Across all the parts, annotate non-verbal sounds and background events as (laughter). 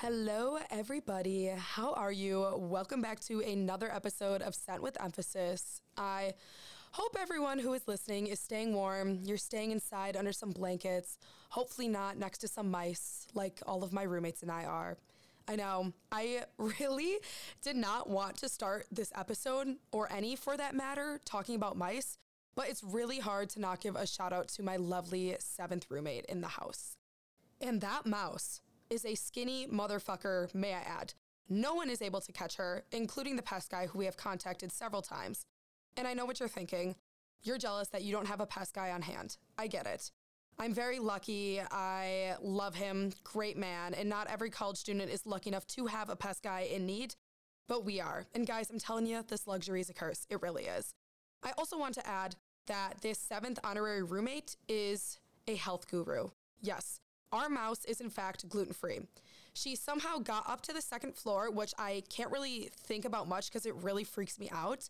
Hello, everybody. How are you? Welcome back to another episode of Sent with Emphasis. I hope everyone who is listening is staying warm. You're staying inside under some blankets, hopefully not next to some mice like all of my roommates and I are. I know. I really did not want to start this episode, or any for that matter, talking about mice, but it's really hard to not give a shout out to my lovely seventh roommate in the house. And that mouse is a skinny motherfucker, may I add. No one is able to catch her, including the pest guy who we have contacted several times. And I know what you're thinking. You're jealous that you don't have a pest guy on hand. I get it. I'm very lucky. I love him. Great man. And not every college student is lucky enough to have a pest guy in need, but we are. And guys, I'm telling you, this luxury is a curse. It really is. I also want to add that this seventh honorary roommate is a health guru. Yes, our mouse is in fact gluten free. She somehow got up to the second floor, which I can't really think about much because it really freaks me out.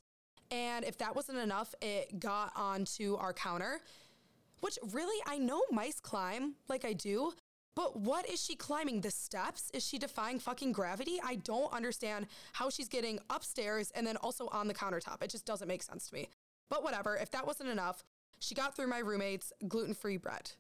And if that wasn't enough, it got onto our counter, which really, I know mice climb like I do, but what is she climbing? The steps? Is she defying fucking gravity? I don't understand how she's getting upstairs and then also on the countertop. It just doesn't make sense to me. But whatever, if that wasn't enough, she got through my roommate's gluten free bread.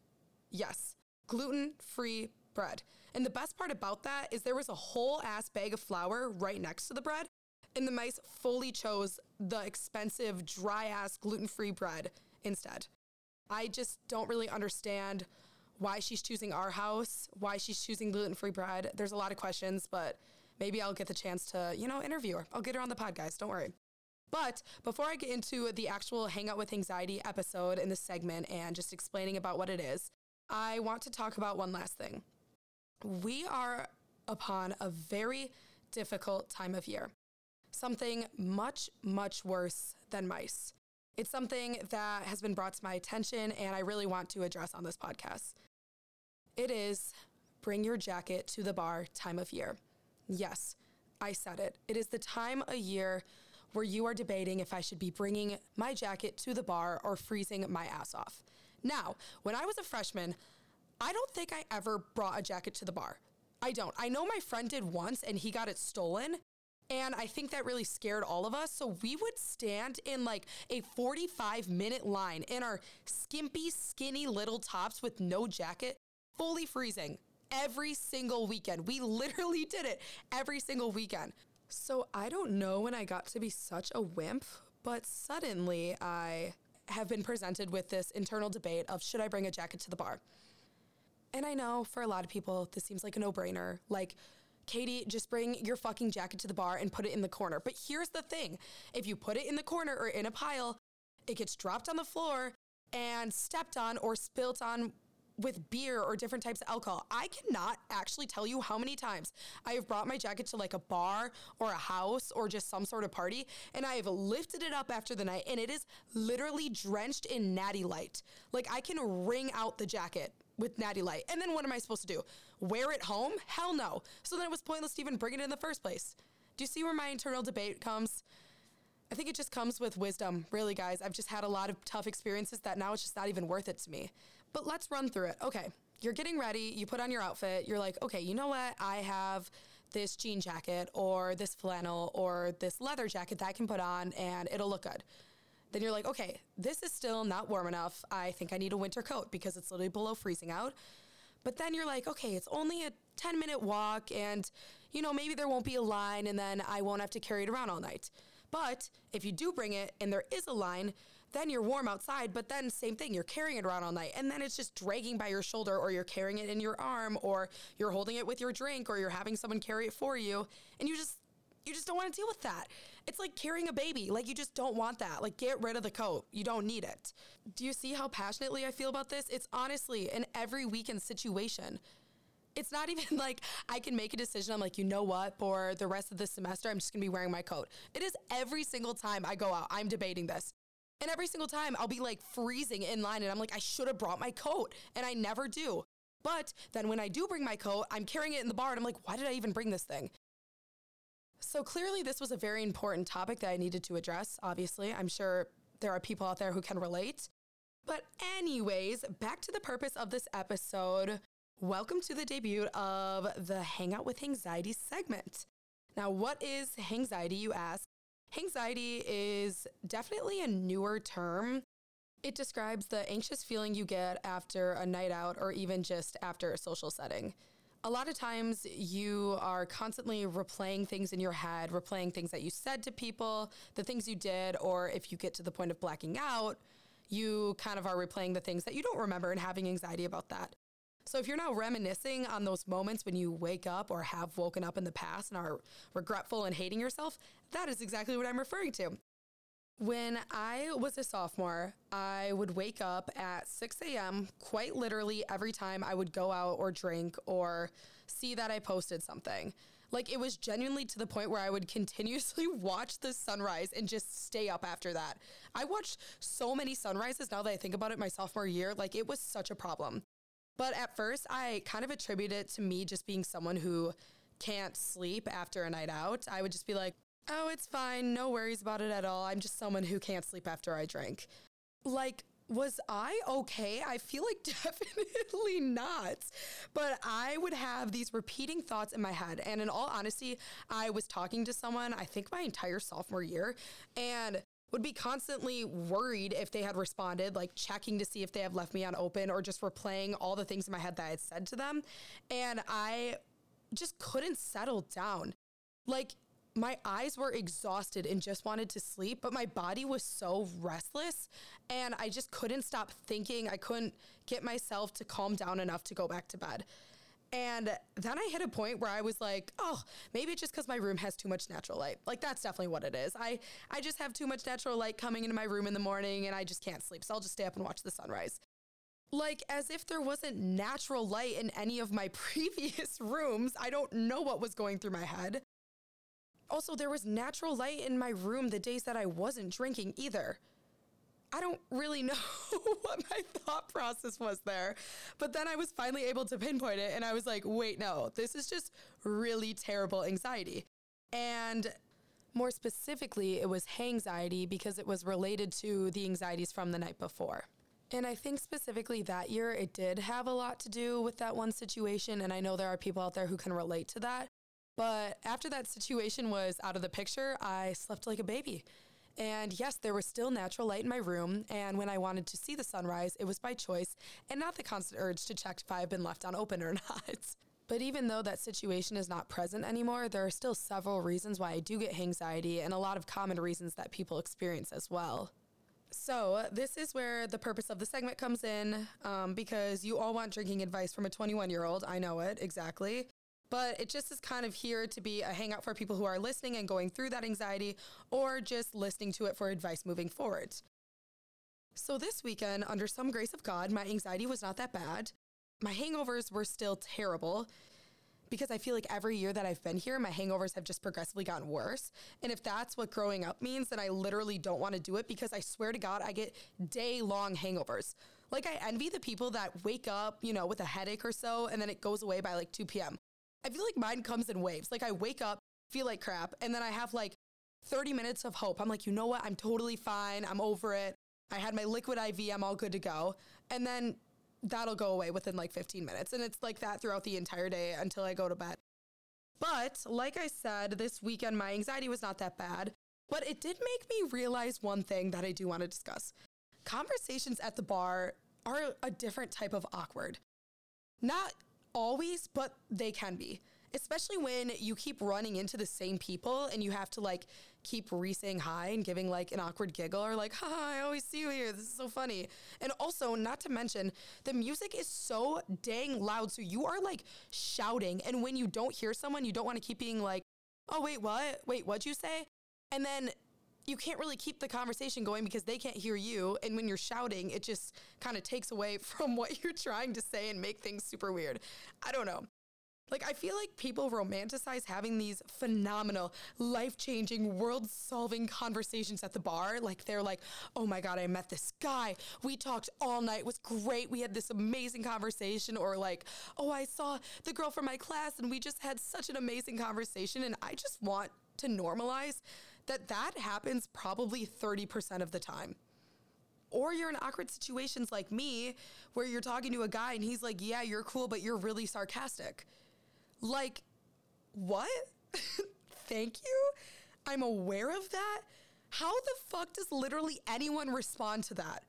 Yes, gluten free bread. And the best part about that is there was a whole ass bag of flour right next to the bread. And the mice fully chose the expensive, dry ass gluten free bread instead. I just don't really understand why she's choosing our house, why she's choosing gluten free bread. There's a lot of questions, but maybe I'll get the chance to, you know, interview her. I'll get her on the podcast, don't worry. But before I get into the actual Hangout with Hangxiety episode in this segment and just explaining about what it is, I want to talk about one last thing. We are upon a very difficult time of year, something much, much worse than mice. It's something that has been brought to my attention and I really want to address on this podcast. It is bring your jacket to the bar time of year. Yes, I said it. It is the time of year where you are debating if I should be bringing my jacket to the bar or freezing my ass off. Now, when I was a freshman, I don't think I ever brought a jacket to the bar. I don't. I know my friend did once and he got it stolen. And I think that really scared all of us. So we would stand in like a 45 minute line in our skimpy, skinny little tops with no jacket, fully freezing every single weekend. We literally did it every single weekend. So I don't know when I got to be such a wimp, but suddenly I have been presented with this internal debate of should I bring a jacket to the bar? And I know for a lot of people, this seems like a no brainer. Like, Katie, just bring your fucking jacket to the bar and put it in the corner. But here's the thing if you put it in the corner or in a pile, it gets dropped on the floor and stepped on or spilt on with beer or different types of alcohol. I cannot actually tell you how many times I have brought my jacket to like a bar or a house or just some sort of party and I have lifted it up after the night and it is literally drenched in natty light. Like I can wring out the jacket with natty light. And then what am I supposed to do? Wear it home? Hell no. So then it was pointless to even bring it in the first place. Do you see where my internal debate comes? I think it just comes with wisdom, really, guys. I've just had a lot of tough experiences that now it's just not even worth it to me. But let's run through it. Okay, you're getting ready, you put on your outfit, you're like, okay, you know what? I have this jean jacket or this flannel or this leather jacket that I can put on and it'll look good. Then you're like, okay, this is still not warm enough. I think I need a winter coat because it's literally below freezing out. But then you're like, okay, it's only a 10 minute walk and, you know, maybe there won't be a line and then I won't have to carry it around all night. But if you do bring it and there is a line, then you're warm outside, but then same thing, you're carrying it around all night and then it's just dragging by your shoulder or you're carrying it in your arm or you're holding it with your drink or you're having someone carry it for you and you just you just don't want to deal with that. It's like carrying a baby. Like you just don't want that. Like get rid of the coat. You don't need it. Do you see how passionately I feel about this? It's honestly an every weekend situation it's not even (laughs) like I can make a decision. I'm like, you know what? For the rest of the semester, I'm just gonna be wearing my coat. It is every single time I go out, I'm debating this. And every single time I'll be like freezing in line and I'm like, I should have brought my coat. And I never do. But then when I do bring my coat, I'm carrying it in the bar and I'm like, why did I even bring this thing? So clearly, this was a very important topic that I needed to address. Obviously, I'm sure there are people out there who can relate. But, anyways, back to the purpose of this episode. Welcome to the debut of the Hangout with Hangxiety segment. Now, what is hangxiety, you ask? Hangxiety is definitely a newer term. It describes the anxious feeling you get after a night out or even just after a social setting. A lot of times you are constantly replaying things in your head, replaying things that you said to people, the things you did, or if you get to the point of blacking out, you kind of are replaying the things that you don't remember and having anxiety about that. So if you're now reminiscing on those moments when you wake up or have woken up in the past and are regretful and hating yourself, that is exactly what I'm referring to. When I was a sophomore, I would wake up at 6 a.m. quite literally every time I would go out or drink or see that I posted something. Like it was genuinely to the point where I would (laughs) continuously watch the sunrise and just stay up after that. I watched so many sunrises now that I think about it my sophomore year. Like it was such a problem. But at first, I kind of attribute it to me just being someone who can't sleep after a night out. I would just be like, oh, it's fine. No worries about it at all. I'm just someone who can't sleep after I drink. Like, was I okay? I feel like (laughs) definitely not. But I would have these repeating thoughts in my head. And in all honesty, I was talking to someone, I think my entire sophomore year, and would be constantly worried if they had responded, like checking to see if they have left me on open or just replaying all the things in my head that I had said to them. And I just couldn't settle down. Like, my eyes were exhausted and just wanted to sleep, but my body was so restless and I just couldn't stop thinking. I couldn't get myself to calm down enough to go back to bed. And then I hit a point where I was like, oh, maybe it's just because my room has too much natural light. Like that's definitely what it is. I I just have too much natural light coming into my room in the morning and I just can't sleep. So I'll just stay up and watch the sunrise. Like as if there wasn't natural light in any of my (laughs) previous rooms. I don't know what was going through my head. Also, there was natural light in my room the days that I wasn't drinking either. I don't really (laughs) know what my thought process was there. But then I was finally able to pinpoint it and I was like, wait, no, this is just really terrible anxiety. And more specifically, it was hangxiety because it was related to the anxieties from the night before. And I think specifically that year, it did have a lot to do with that one situation. And I know there are people out there who can relate to that. But after that situation was out of the picture, I slept like a baby. And yes, there was still natural light in my room. And when I wanted to see the sunrise, it was by choice and not the constant urge to check if I had been left on open or (laughs) not. But even though that situation is not present anymore, there are still several reasons why I do get anxiety and a lot of common reasons that people experience as well. So, this is where the purpose of the segment comes in um, because you all want drinking advice from a 21 year old. I know it, exactly but it just is kind of here to be a hangout for people who are listening and going through that anxiety or just listening to it for advice moving forward. So, this weekend, under some grace of God, my anxiety was not that bad. My hangovers were still terrible because I feel like every year that I've been here, my hangovers have just progressively gotten worse. And if that's what growing up means, then I literally don't want to do it because I swear to God, I get day long hangovers. Like, I envy the people that wake up, you know, with a headache or so, and then it goes away by like 2 p.m. I feel like mine comes in waves. Like I wake up, feel like crap, and then I have like 30 minutes of hope. I'm like, you know what? I'm totally fine. I'm over it. I had my liquid IV. I'm all good to go. And then that'll go away within like 15 minutes. And it's like that throughout the entire day until I go to bed. But like I said, this weekend, my anxiety was not that bad. But it did make me realize one thing that I do want to discuss. Conversations at the bar are a different type of awkward. Not always, but they can be. Especially when you keep running into the same people and you have to like keep re saying hi and giving like an awkward giggle or like, hi, I always see you here. This is so funny. And also, not to mention, the music is so dang loud. So you are like shouting. And when you don't hear someone, you don't want to keep being like, oh, wait, what? Wait, what'd you say? And then you can't really keep the conversation going because they can't hear you. And when you're shouting, it just kind of takes away (laughs) from what you're trying to say and make things super weird. I don't know. Like, I feel like people romanticize having these phenomenal, life changing, world solving conversations at the bar. Like, they're like, oh my God, I met this guy. We talked all night. It was great. We had this amazing conversation. Or, like, oh, I saw the girl from my class and we just had such an amazing conversation. And I just want to normalize that that happens probably 30% of the time. Or you're in awkward situations like me where you're talking to a guy and he's like, Yeah, you're cool, but you're really sarcastic. Like, what? (laughs) Thank you? I'm aware of that? How the fuck does literally anyone respond to that?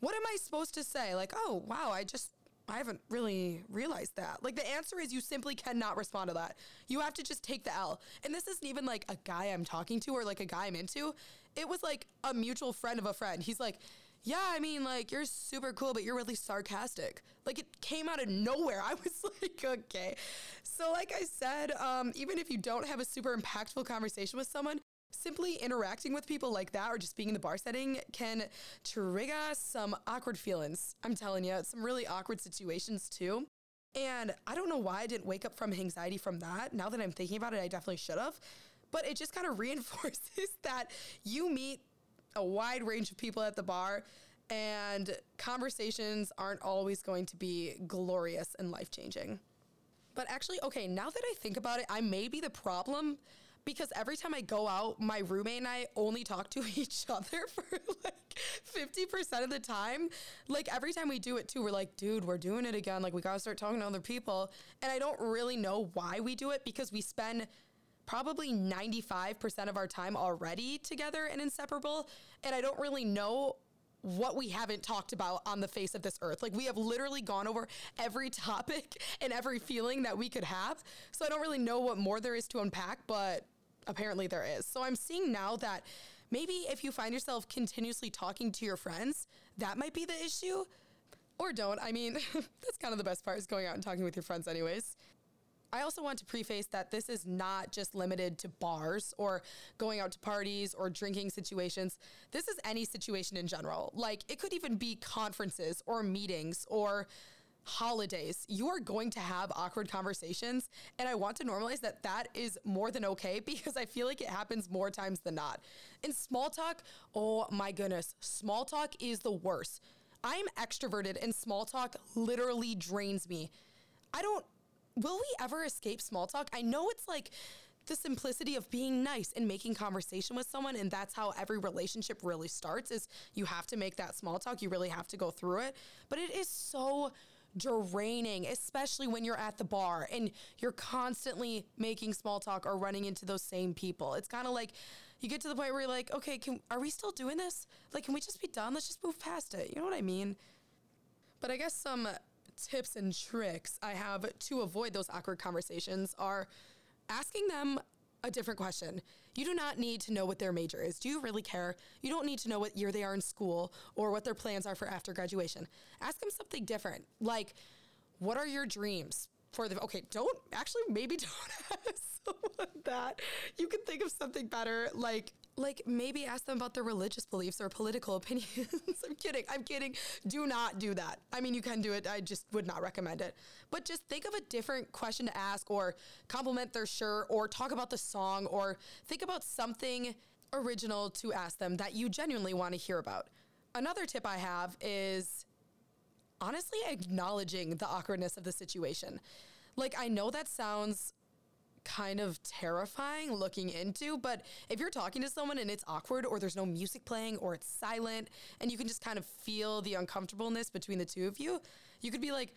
What am I supposed to say? Like, oh, wow, I just, I haven't really realized that. Like, the answer is you simply cannot respond to that. You have to just take the L. And this isn't even like a guy I'm talking to or like a guy I'm into. It was like a mutual friend of a friend. He's like, yeah, I mean, like, you're super cool, but you're really sarcastic. Like, it came out of nowhere. I was (laughs) like, okay. So, like I said, um, even if you don't have a super impactful conversation with someone, simply interacting with people like that or just being in the bar setting can trigger some awkward feelings. I'm telling you, some really awkward situations too. And I don't know why I didn't wake up from anxiety from that. Now that I'm thinking about it, I definitely should have. But it just kind of (laughs) reinforces that you meet a wide range of people at the bar and conversations aren't always going to be glorious and life changing. But actually, okay, now that I think about it, I may be the problem because every time I go out, my roommate and I only talk to (laughs) each other for like 50% of the time. Like every time we do it too, we're like, dude, we're doing it again. Like we gotta start talking to other people. And I don't really know why we do it because we spend probably 95% of our time already together and inseparable. And I don't really know what we haven't talked about on the face of this earth. Like we have literally gone over every (laughs) topic and every feeling that we could have. So I don't really know what more there is to unpack, but apparently there is. So I'm seeing now that maybe if you find yourself continuously talking to your friends, that might be the issue. Or don't. I mean, (laughs) that's kind of the best part is going out and talking with your friends, anyways. I also want to preface that this is not just limited to bars or going out to parties or drinking situations. This is any situation in general. Like it could even be conferences or meetings or holidays, you are going to have awkward conversations. And I want to normalize that that is more than okay (laughs) because I feel like it happens more times than not. In small talk, oh my goodness, small talk is the worst. I'm extroverted and small talk literally drains me. I don't, will we ever escape small talk? I know it's like, the simplicity of being nice and making conversation with someone and that's how every relationship really starts is you have to make that small talk you really have to go through it but it is so draining, especially when you're at the bar and you're constantly making small talk or running into those same people. It's kind of like you get to the point where you're like, okay, can, are we still doing this? Like, can we just be done? Let's just move past it. You know what I mean? But I guess some tips and tricks I have to avoid those awkward conversations are asking them a different question. You do not need to know what their major is. Do you really care? You don't need to know what year they are in school or what their plans are for after graduation. Ask them something different. Like, what are your dreams for the okay, don't actually maybe (laughs) don't ask someone that. You can think of something better like like maybe ask them about their religious beliefs or political (laughs) opinions. I'm kidding. I'm kidding. Do not do that. I mean, you can do it. I just would not recommend it. But just think of a different question to ask or compliment their shirt or talk about the song or think about something original to ask them that you genuinely want to hear about. Another tip I have is honestly acknowledging the awkwardness of the situation. Like, I know that sounds kind of terrifying looking into. But if you're talking to someone and it's awkward or there's no music playing or it's silent and you can just kind of feel the uncomfortableness between the two of you, you could be like,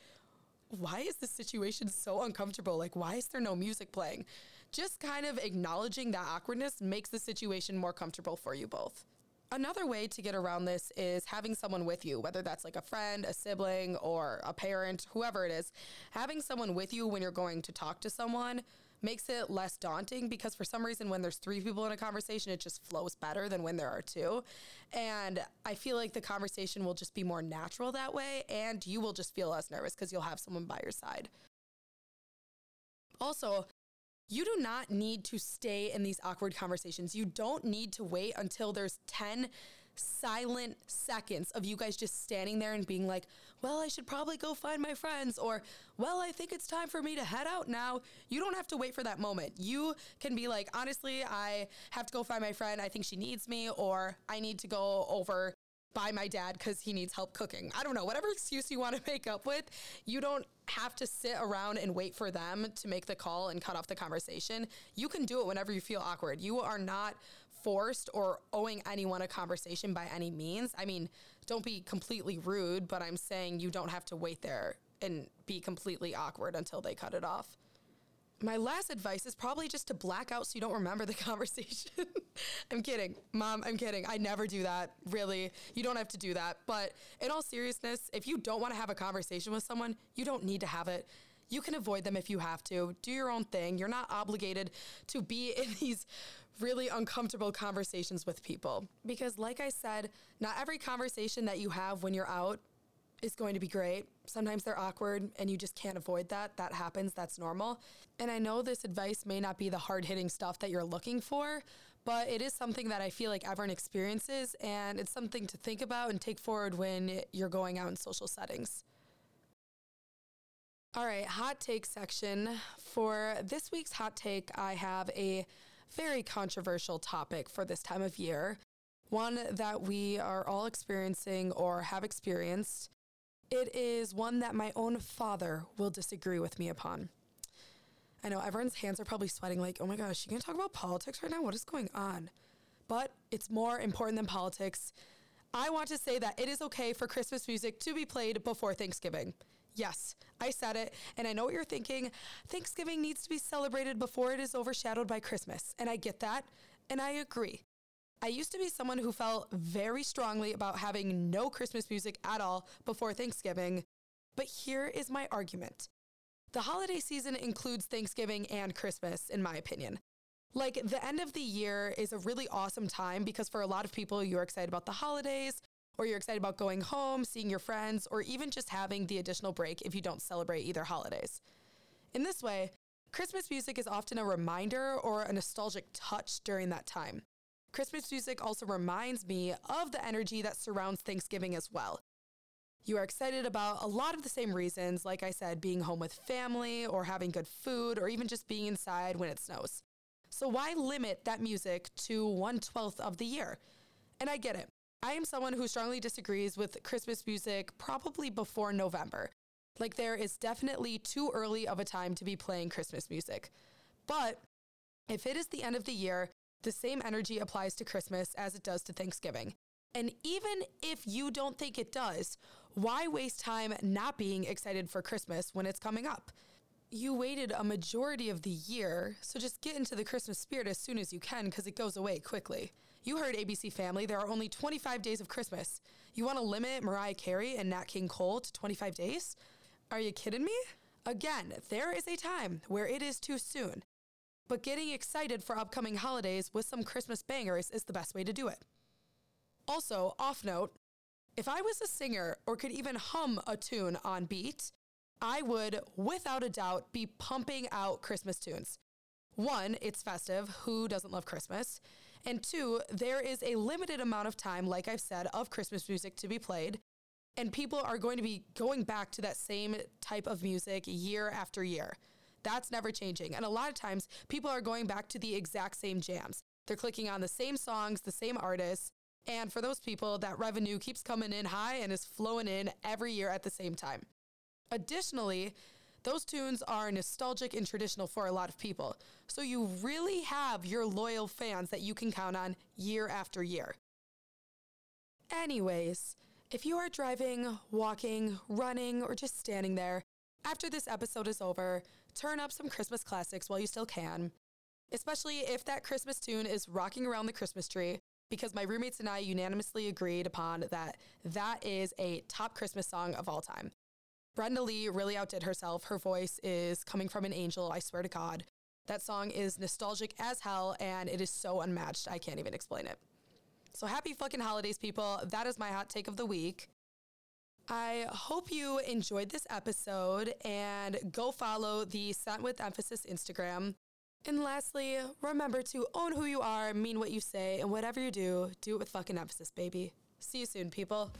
why is this situation so uncomfortable? Like, why is there no music playing? Just kind of acknowledging that awkwardness makes the situation more comfortable for you both. Another way to get around this is having someone with you, whether that's like a friend, a sibling, or a parent, whoever it is. Having someone with you when you're going to talk to someone makes it less daunting because for some reason when there's three people in a conversation it just flows better than when there are two and i feel like the conversation will just be more natural that way and you will just feel less nervous because you'll have someone by your side also you do not need to stay in these awkward conversations. You don't need to wait until there's 10 silent seconds of you guys just standing there and being like, well, I should probably go find my friends, or, well, I think it's time for me to head out now. You don't have to wait for that moment. You can be like, honestly, I have to go find my friend. I think she needs me, or I need to go over by my dad because he needs help cooking. I don't know, whatever excuse you want to (laughs) make up with, you don't have to sit around and wait for them to make the call and cut off the conversation. You can do it whenever you feel awkward. You are not forced or owing anyone a conversation by any means. I mean, don't be completely rude, but I'm saying you don't have to wait there and be completely awkward until they cut it off. My last advice is probably just to black out so you don't remember the (laughs) conversation. I'm kidding. Mom, I'm kidding. I never do that. Really. You don't have to do that. But in all seriousness, if you don't want to have a conversation with someone, you don't need to have it. You can avoid them if you have to. Do your own thing. You're not obligated to be in (laughs) these really uncomfortable conversations with people. Because, like I said, not every conversation that you have when you're out is going to be great. Sometimes they're awkward and you just can't avoid that. That happens, that's normal. And I know this advice may not be the hard hitting stuff that you're looking for, but it is something that I feel like everyone experiences and it's something to think about and take forward when you're going out in social settings. All right, hot take section. For this week's hot take, I have a very controversial topic for this time of year, one that we are all experiencing or have experienced. It is one that my own father will disagree with me upon. I know everyone's hands are probably sweating, like, oh my gosh, you gonna talk about politics right now? What is going on? But it's more important than politics. I want to say that it is okay for Christmas music to be played before Thanksgiving. Yes, I said it, and I know what you're thinking. Thanksgiving needs to be celebrated before it is overshadowed by Christmas, and I get that, and I agree. I used to be someone who felt very strongly about having no Christmas music at all before Thanksgiving, but here is my argument. The holiday season includes Thanksgiving and Christmas, in my opinion. Like, the end of the year is a really awesome time because for a lot of people, you're excited about the holidays, or you're excited about going home, seeing your friends, or even just having the additional break if you don't celebrate either holidays. In this way, Christmas music is often a reminder or a nostalgic touch during that time. Christmas music also reminds me of the energy that surrounds Thanksgiving as well. You are excited about a lot of the same reasons, like I said, being home with family or having good food or even just being inside when it snows. So why limit that music to 1/12th of the year? And I get it. I am someone who strongly disagrees with Christmas music probably before November. Like there is definitely too early of a time to be playing Christmas music. But if it is the end of the year the same energy applies to Christmas as it does to Thanksgiving. And even if you don't think it does, why waste time not being excited for Christmas when it's coming up? You waited a majority of the year, so just get into the Christmas spirit as soon as you can because it goes away quickly. You heard ABC Family, there are only 25 days of Christmas. You want to limit Mariah Carey and Nat King Cole to 25 days? Are you kidding me? Again, there is a time where it is too soon but getting excited for upcoming holidays with some Christmas bangers is the best way to do it. Also, off note, if I was a singer or could even hum a tune on beat, I would, without a doubt, be pumping out Christmas tunes. One, it's festive. Who doesn't love Christmas? And two, there is a limited amount of time, like I've said, of Christmas music to be played. And people are going to be going back to that same type of music year after year. That's never changing. And a lot of times people are going back to the exact same jams. They're clicking on the same songs, the same artists. And for those people, that revenue keeps coming in high and is flowing in every year at the same time. Additionally, those tunes are nostalgic and traditional for a lot of people. So you really have your loyal fans that you can count on year after year. Anyways, if you are driving, walking, running, or just standing there, after this episode is over, turn up some Christmas classics while you still can, especially if that Christmas tune is rocking around the Christmas tree, because my roommates and I unanimously agreed upon that that is a top Christmas song of all time. Brenda Lee really outdid herself. Her voice is coming from an angel, I swear to God. That song is nostalgic as hell and it is so unmatched. I can't even explain it. So happy fucking holidays, people. That is my hot take of the week. I hope you enjoyed this episode and go follow the Sent with Emphasis Instagram. And lastly, remember to own who you are, mean what you say, and whatever you do, do it with fucking emphasis, baby. See you soon, people.